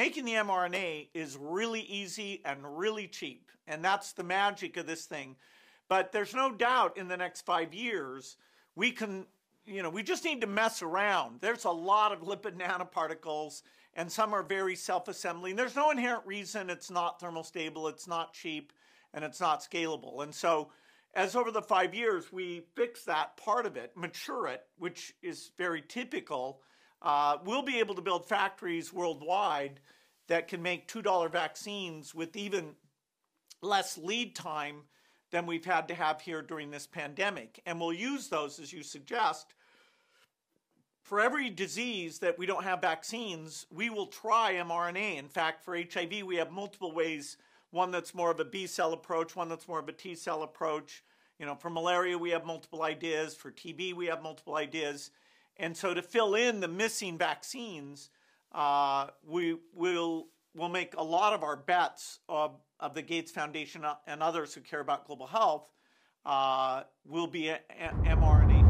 making the mRNA is really easy and really cheap. And that's the magic of this thing. But there's no doubt in the next five years, we can, you know, we just need to mess around. There's a lot of lipid nanoparticles, and some are very self assembling. There's no inherent reason it's not thermostable, it's not cheap, and it's not scalable. And so, as over the five years we fix that part of it, mature it, which is very typical, uh, we'll be able to build factories worldwide that can make $2 vaccines with even less lead time than we've had to have here during this pandemic. And we'll use those, as you suggest. For every disease that we don't have vaccines, we will try mRNA. In fact, for HIV, we have multiple ways one that's more of a B cell approach, one that's more of a T cell approach. You know, for malaria, we have multiple ideas. For TB, we have multiple ideas. And so to fill in the missing vaccines, uh, we will will make a lot of our bets of, of the Gates Foundation and others who care about global health uh, will be a, a, mRNA